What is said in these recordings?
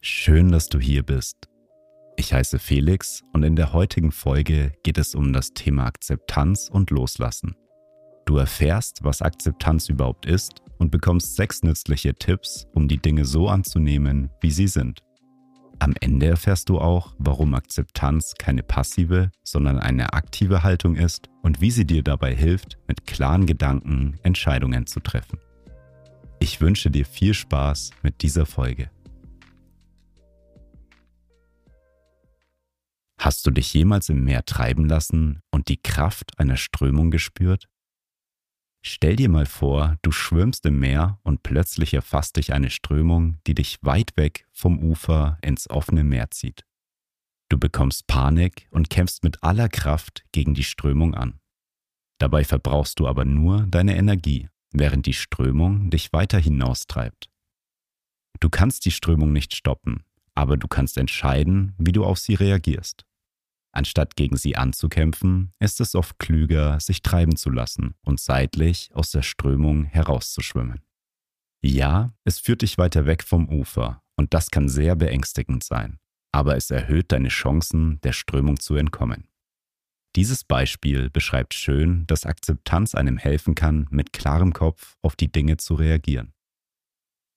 Schön, dass du hier bist. Ich heiße Felix und in der heutigen Folge geht es um das Thema Akzeptanz und Loslassen. Du erfährst, was Akzeptanz überhaupt ist und bekommst sechs nützliche Tipps, um die Dinge so anzunehmen, wie sie sind. Am Ende erfährst du auch, warum Akzeptanz keine passive, sondern eine aktive Haltung ist und wie sie dir dabei hilft, mit klaren Gedanken Entscheidungen zu treffen. Ich wünsche dir viel Spaß mit dieser Folge. Hast du dich jemals im Meer treiben lassen und die Kraft einer Strömung gespürt? Stell dir mal vor, du schwimmst im Meer und plötzlich erfasst dich eine Strömung, die dich weit weg vom Ufer ins offene Meer zieht. Du bekommst Panik und kämpfst mit aller Kraft gegen die Strömung an. Dabei verbrauchst du aber nur deine Energie, während die Strömung dich weiter hinaustreibt. Du kannst die Strömung nicht stoppen, aber du kannst entscheiden, wie du auf sie reagierst. Anstatt gegen sie anzukämpfen, ist es oft klüger, sich treiben zu lassen und seitlich aus der Strömung herauszuschwimmen. Ja, es führt dich weiter weg vom Ufer und das kann sehr beängstigend sein, aber es erhöht deine Chancen, der Strömung zu entkommen. Dieses Beispiel beschreibt schön, dass Akzeptanz einem helfen kann, mit klarem Kopf auf die Dinge zu reagieren.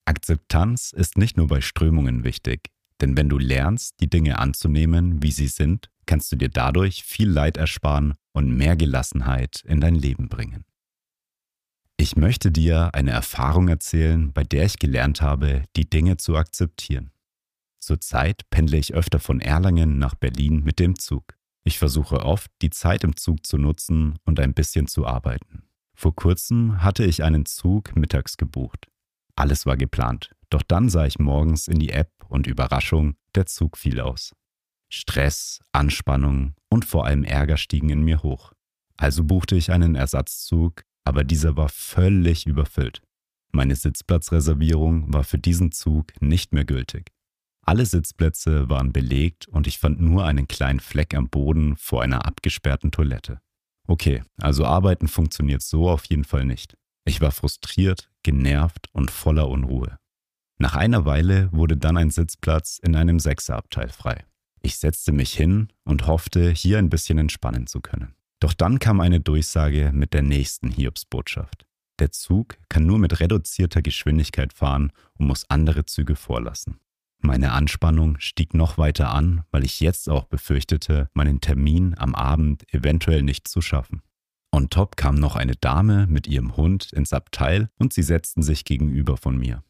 Akzeptanz ist nicht nur bei Strömungen wichtig, denn wenn du lernst, die Dinge anzunehmen, wie sie sind, kannst du dir dadurch viel Leid ersparen und mehr Gelassenheit in dein Leben bringen. Ich möchte dir eine Erfahrung erzählen, bei der ich gelernt habe, die Dinge zu akzeptieren. Zurzeit pendle ich öfter von Erlangen nach Berlin mit dem Zug. Ich versuche oft, die Zeit im Zug zu nutzen und ein bisschen zu arbeiten. Vor kurzem hatte ich einen Zug mittags gebucht. Alles war geplant, doch dann sah ich morgens in die App und Überraschung, der Zug fiel aus. Stress, Anspannung und vor allem Ärger stiegen in mir hoch. Also buchte ich einen Ersatzzug, aber dieser war völlig überfüllt. Meine Sitzplatzreservierung war für diesen Zug nicht mehr gültig. Alle Sitzplätze waren belegt und ich fand nur einen kleinen Fleck am Boden vor einer abgesperrten Toilette. Okay, also arbeiten funktioniert so auf jeden Fall nicht. Ich war frustriert, genervt und voller Unruhe. Nach einer Weile wurde dann ein Sitzplatz in einem Sechserabteil frei. Ich setzte mich hin und hoffte, hier ein bisschen entspannen zu können. Doch dann kam eine Durchsage mit der nächsten Hiobsbotschaft. Der Zug kann nur mit reduzierter Geschwindigkeit fahren und muss andere Züge vorlassen. Meine Anspannung stieg noch weiter an, weil ich jetzt auch befürchtete, meinen Termin am Abend eventuell nicht zu schaffen. On top kam noch eine Dame mit ihrem Hund ins Abteil und sie setzten sich gegenüber von mir.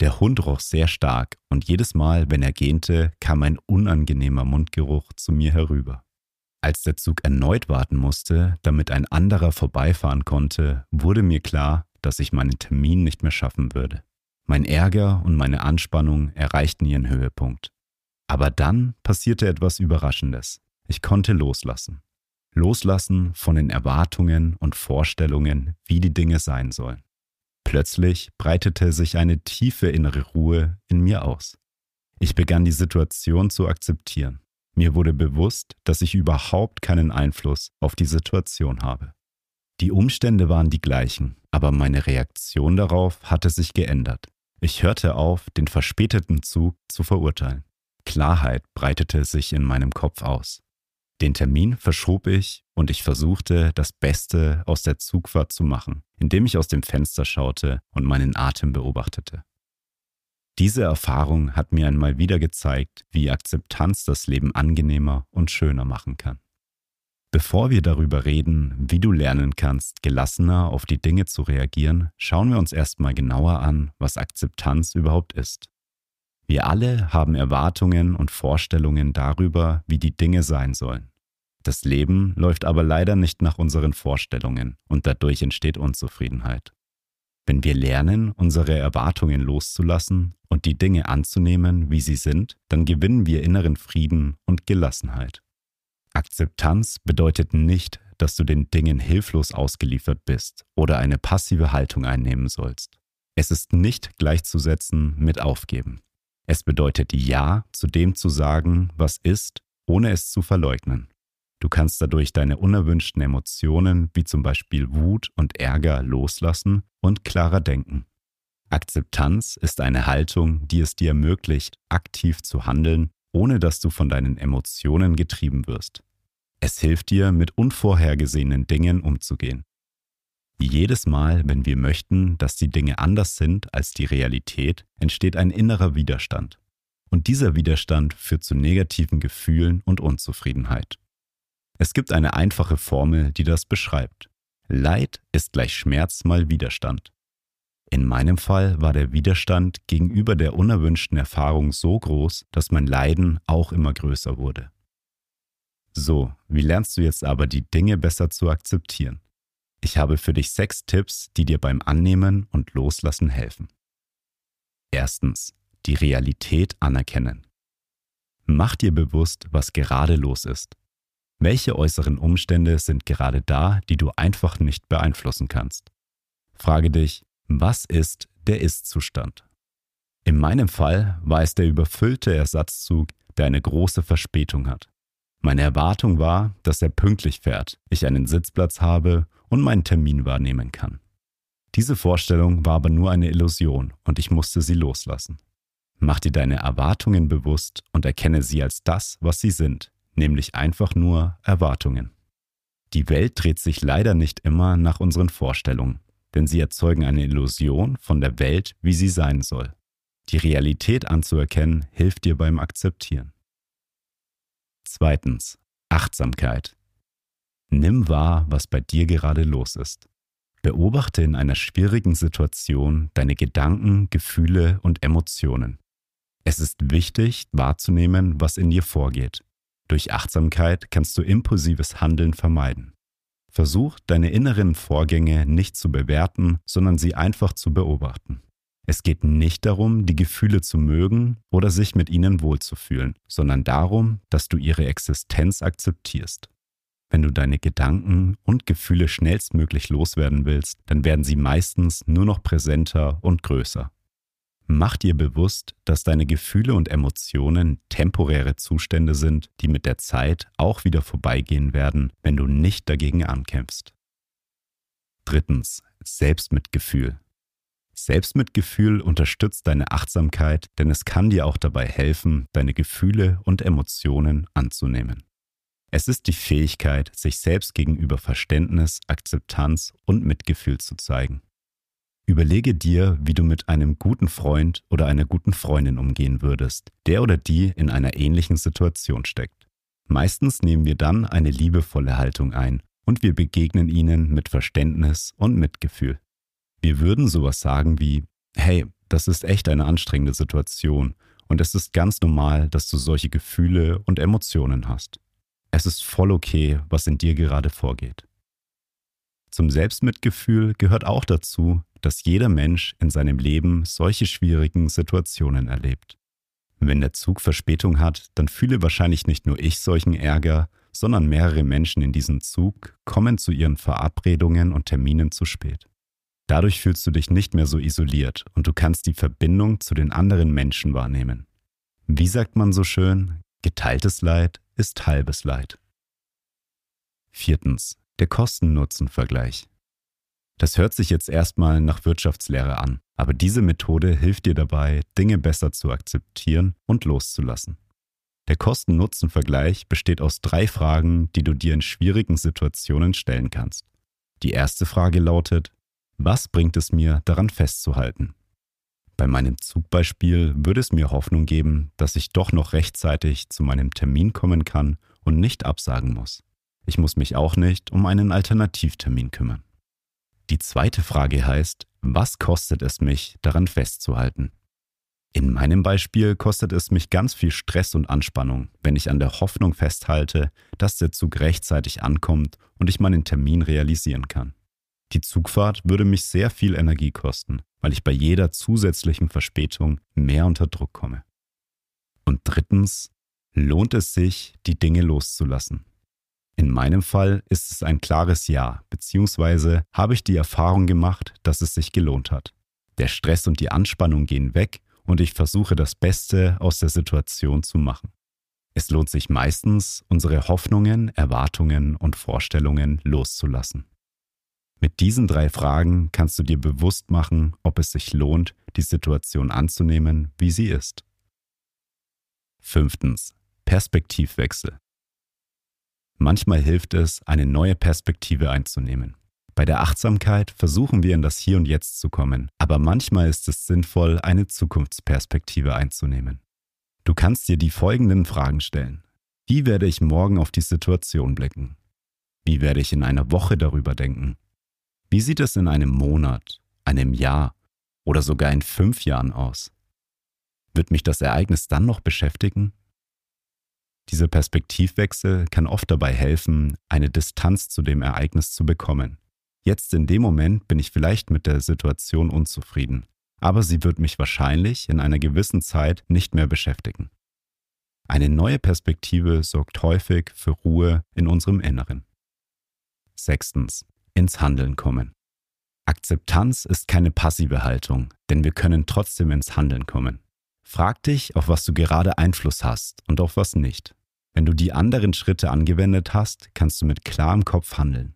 Der Hund roch sehr stark und jedes Mal, wenn er gähnte, kam ein unangenehmer Mundgeruch zu mir herüber. Als der Zug erneut warten musste, damit ein anderer vorbeifahren konnte, wurde mir klar, dass ich meinen Termin nicht mehr schaffen würde. Mein Ärger und meine Anspannung erreichten ihren Höhepunkt. Aber dann passierte etwas Überraschendes. Ich konnte loslassen. Loslassen von den Erwartungen und Vorstellungen, wie die Dinge sein sollen. Plötzlich breitete sich eine tiefe innere Ruhe in mir aus. Ich begann die Situation zu akzeptieren. Mir wurde bewusst, dass ich überhaupt keinen Einfluss auf die Situation habe. Die Umstände waren die gleichen, aber meine Reaktion darauf hatte sich geändert. Ich hörte auf, den verspäteten Zug zu verurteilen. Klarheit breitete sich in meinem Kopf aus. Den Termin verschob ich und ich versuchte, das Beste aus der Zugfahrt zu machen, indem ich aus dem Fenster schaute und meinen Atem beobachtete. Diese Erfahrung hat mir einmal wieder gezeigt, wie Akzeptanz das Leben angenehmer und schöner machen kann. Bevor wir darüber reden, wie du lernen kannst, gelassener auf die Dinge zu reagieren, schauen wir uns erstmal genauer an, was Akzeptanz überhaupt ist. Wir alle haben Erwartungen und Vorstellungen darüber, wie die Dinge sein sollen. Das Leben läuft aber leider nicht nach unseren Vorstellungen und dadurch entsteht Unzufriedenheit. Wenn wir lernen, unsere Erwartungen loszulassen und die Dinge anzunehmen, wie sie sind, dann gewinnen wir inneren Frieden und Gelassenheit. Akzeptanz bedeutet nicht, dass du den Dingen hilflos ausgeliefert bist oder eine passive Haltung einnehmen sollst. Es ist nicht gleichzusetzen mit Aufgeben. Es bedeutet Ja zu dem zu sagen, was ist, ohne es zu verleugnen. Du kannst dadurch deine unerwünschten Emotionen wie zum Beispiel Wut und Ärger loslassen und klarer denken. Akzeptanz ist eine Haltung, die es dir ermöglicht, aktiv zu handeln, ohne dass du von deinen Emotionen getrieben wirst. Es hilft dir, mit unvorhergesehenen Dingen umzugehen. Jedes Mal, wenn wir möchten, dass die Dinge anders sind als die Realität, entsteht ein innerer Widerstand. Und dieser Widerstand führt zu negativen Gefühlen und Unzufriedenheit. Es gibt eine einfache Formel, die das beschreibt. Leid ist gleich Schmerz mal Widerstand. In meinem Fall war der Widerstand gegenüber der unerwünschten Erfahrung so groß, dass mein Leiden auch immer größer wurde. So, wie lernst du jetzt aber die Dinge besser zu akzeptieren? Ich habe für dich sechs Tipps, die dir beim Annehmen und Loslassen helfen. Erstens, die Realität anerkennen. Mach dir bewusst, was gerade los ist. Welche äußeren Umstände sind gerade da, die du einfach nicht beeinflussen kannst? Frage dich, was ist der Ist-Zustand? In meinem Fall war es der überfüllte Ersatzzug, der eine große Verspätung hat. Meine Erwartung war, dass er pünktlich fährt, ich einen Sitzplatz habe und meinen Termin wahrnehmen kann. Diese Vorstellung war aber nur eine Illusion und ich musste sie loslassen. Mach dir deine Erwartungen bewusst und erkenne sie als das, was sie sind, nämlich einfach nur Erwartungen. Die Welt dreht sich leider nicht immer nach unseren Vorstellungen, denn sie erzeugen eine Illusion von der Welt, wie sie sein soll. Die Realität anzuerkennen hilft dir beim Akzeptieren. Zweitens. Achtsamkeit. Nimm wahr, was bei dir gerade los ist. Beobachte in einer schwierigen Situation deine Gedanken, Gefühle und Emotionen. Es ist wichtig wahrzunehmen, was in dir vorgeht. Durch Achtsamkeit kannst du impulsives Handeln vermeiden. Versuch, deine inneren Vorgänge nicht zu bewerten, sondern sie einfach zu beobachten. Es geht nicht darum, die Gefühle zu mögen oder sich mit ihnen wohlzufühlen, sondern darum, dass du ihre Existenz akzeptierst. Wenn du deine Gedanken und Gefühle schnellstmöglich loswerden willst, dann werden sie meistens nur noch präsenter und größer. Mach dir bewusst, dass deine Gefühle und Emotionen temporäre Zustände sind, die mit der Zeit auch wieder vorbeigehen werden, wenn du nicht dagegen ankämpfst. Drittens. Selbstmitgefühl. Selbstmitgefühl unterstützt deine Achtsamkeit, denn es kann dir auch dabei helfen, deine Gefühle und Emotionen anzunehmen. Es ist die Fähigkeit, sich selbst gegenüber Verständnis, Akzeptanz und Mitgefühl zu zeigen. Überlege dir, wie du mit einem guten Freund oder einer guten Freundin umgehen würdest, der oder die in einer ähnlichen Situation steckt. Meistens nehmen wir dann eine liebevolle Haltung ein und wir begegnen ihnen mit Verständnis und Mitgefühl. Wir würden sowas sagen wie, hey, das ist echt eine anstrengende Situation und es ist ganz normal, dass du solche Gefühle und Emotionen hast. Es ist voll okay, was in dir gerade vorgeht. Zum Selbstmitgefühl gehört auch dazu, dass jeder Mensch in seinem Leben solche schwierigen Situationen erlebt. Wenn der Zug Verspätung hat, dann fühle wahrscheinlich nicht nur ich solchen Ärger, sondern mehrere Menschen in diesem Zug kommen zu ihren Verabredungen und Terminen zu spät. Dadurch fühlst du dich nicht mehr so isoliert und du kannst die Verbindung zu den anderen Menschen wahrnehmen. Wie sagt man so schön, geteiltes Leid ist halbes Leid. Viertens. Der Kosten-Nutzen-Vergleich. Das hört sich jetzt erstmal nach Wirtschaftslehre an, aber diese Methode hilft dir dabei, Dinge besser zu akzeptieren und loszulassen. Der Kosten-Nutzen-Vergleich besteht aus drei Fragen, die du dir in schwierigen Situationen stellen kannst. Die erste Frage lautet, was bringt es mir daran festzuhalten? Bei meinem Zugbeispiel würde es mir Hoffnung geben, dass ich doch noch rechtzeitig zu meinem Termin kommen kann und nicht absagen muss. Ich muss mich auch nicht um einen Alternativtermin kümmern. Die zweite Frage heißt, was kostet es mich, daran festzuhalten? In meinem Beispiel kostet es mich ganz viel Stress und Anspannung, wenn ich an der Hoffnung festhalte, dass der Zug rechtzeitig ankommt und ich meinen Termin realisieren kann. Die Zugfahrt würde mich sehr viel Energie kosten, weil ich bei jeder zusätzlichen Verspätung mehr unter Druck komme. Und drittens, lohnt es sich, die Dinge loszulassen? In meinem Fall ist es ein klares Ja, beziehungsweise habe ich die Erfahrung gemacht, dass es sich gelohnt hat. Der Stress und die Anspannung gehen weg und ich versuche das Beste aus der Situation zu machen. Es lohnt sich meistens, unsere Hoffnungen, Erwartungen und Vorstellungen loszulassen. Mit diesen drei Fragen kannst du dir bewusst machen, ob es sich lohnt, die Situation anzunehmen, wie sie ist. Fünftens. Perspektivwechsel. Manchmal hilft es, eine neue Perspektive einzunehmen. Bei der Achtsamkeit versuchen wir in das Hier und Jetzt zu kommen, aber manchmal ist es sinnvoll, eine Zukunftsperspektive einzunehmen. Du kannst dir die folgenden Fragen stellen. Wie werde ich morgen auf die Situation blicken? Wie werde ich in einer Woche darüber denken? Wie sieht es in einem Monat, einem Jahr oder sogar in fünf Jahren aus? Wird mich das Ereignis dann noch beschäftigen? Dieser Perspektivwechsel kann oft dabei helfen, eine Distanz zu dem Ereignis zu bekommen. Jetzt in dem Moment bin ich vielleicht mit der Situation unzufrieden, aber sie wird mich wahrscheinlich in einer gewissen Zeit nicht mehr beschäftigen. Eine neue Perspektive sorgt häufig für Ruhe in unserem Inneren. Sechstens ins Handeln kommen. Akzeptanz ist keine passive Haltung, denn wir können trotzdem ins Handeln kommen. Frag dich, auf was du gerade Einfluss hast und auf was nicht. Wenn du die anderen Schritte angewendet hast, kannst du mit klarem Kopf handeln.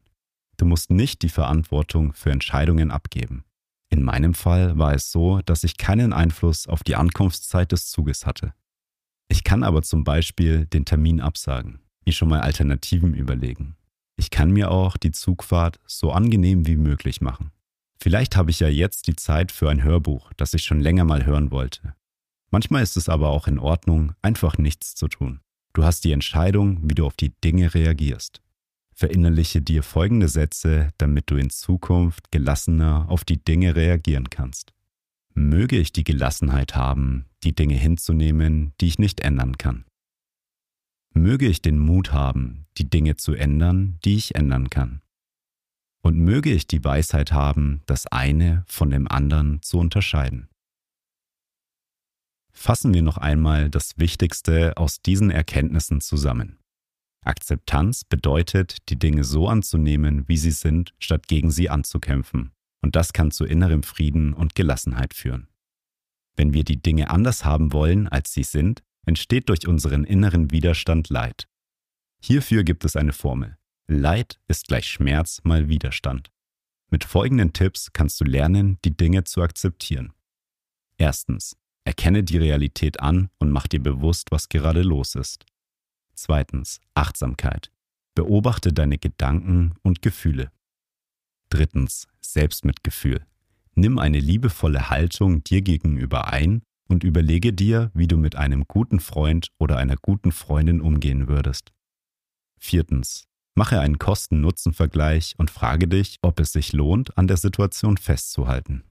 Du musst nicht die Verantwortung für Entscheidungen abgeben. In meinem Fall war es so, dass ich keinen Einfluss auf die Ankunftszeit des Zuges hatte. Ich kann aber zum Beispiel den Termin absagen, mir schon mal Alternativen überlegen ich kann mir auch die Zugfahrt so angenehm wie möglich machen. Vielleicht habe ich ja jetzt die Zeit für ein Hörbuch, das ich schon länger mal hören wollte. Manchmal ist es aber auch in Ordnung, einfach nichts zu tun. Du hast die Entscheidung, wie du auf die Dinge reagierst. Verinnerliche dir folgende Sätze, damit du in Zukunft gelassener auf die Dinge reagieren kannst. Möge ich die Gelassenheit haben, die Dinge hinzunehmen, die ich nicht ändern kann. Möge ich den Mut haben, die Dinge zu ändern, die ich ändern kann. Und möge ich die Weisheit haben, das eine von dem anderen zu unterscheiden. Fassen wir noch einmal das Wichtigste aus diesen Erkenntnissen zusammen. Akzeptanz bedeutet, die Dinge so anzunehmen, wie sie sind, statt gegen sie anzukämpfen. Und das kann zu innerem Frieden und Gelassenheit führen. Wenn wir die Dinge anders haben wollen, als sie sind, entsteht durch unseren inneren Widerstand Leid. Hierfür gibt es eine Formel. Leid ist gleich Schmerz mal Widerstand. Mit folgenden Tipps kannst du lernen, die Dinge zu akzeptieren. Erstens, erkenne die Realität an und mach dir bewusst, was gerade los ist. Zweitens, Achtsamkeit. Beobachte deine Gedanken und Gefühle. Drittens, Selbstmitgefühl. Nimm eine liebevolle Haltung dir gegenüber ein und überlege dir, wie du mit einem guten Freund oder einer guten Freundin umgehen würdest. Viertens. Mache einen Kosten-Nutzen-Vergleich und frage dich, ob es sich lohnt, an der Situation festzuhalten.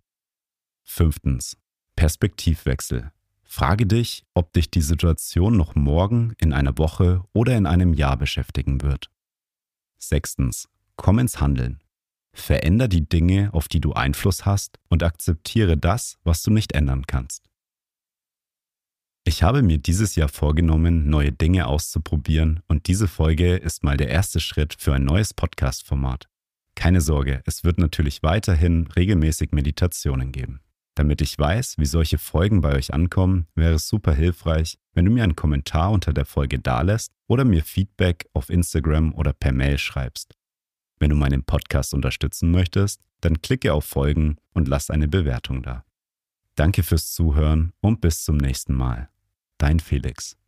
Fünftens. Perspektivwechsel. Frage dich, ob dich die Situation noch morgen, in einer Woche oder in einem Jahr beschäftigen wird. Sechstens. Komm ins Handeln. Veränder die Dinge, auf die du Einfluss hast und akzeptiere das, was du nicht ändern kannst. Ich habe mir dieses Jahr vorgenommen, neue Dinge auszuprobieren und diese Folge ist mal der erste Schritt für ein neues Podcast-Format. Keine Sorge, es wird natürlich weiterhin regelmäßig Meditationen geben. Damit ich weiß, wie solche Folgen bei euch ankommen, wäre es super hilfreich, wenn du mir einen Kommentar unter der Folge dalässt oder mir Feedback auf Instagram oder per Mail schreibst. Wenn du meinen Podcast unterstützen möchtest, dann klicke auf Folgen und lass eine Bewertung da. Danke fürs Zuhören und bis zum nächsten Mal. Dein Felix.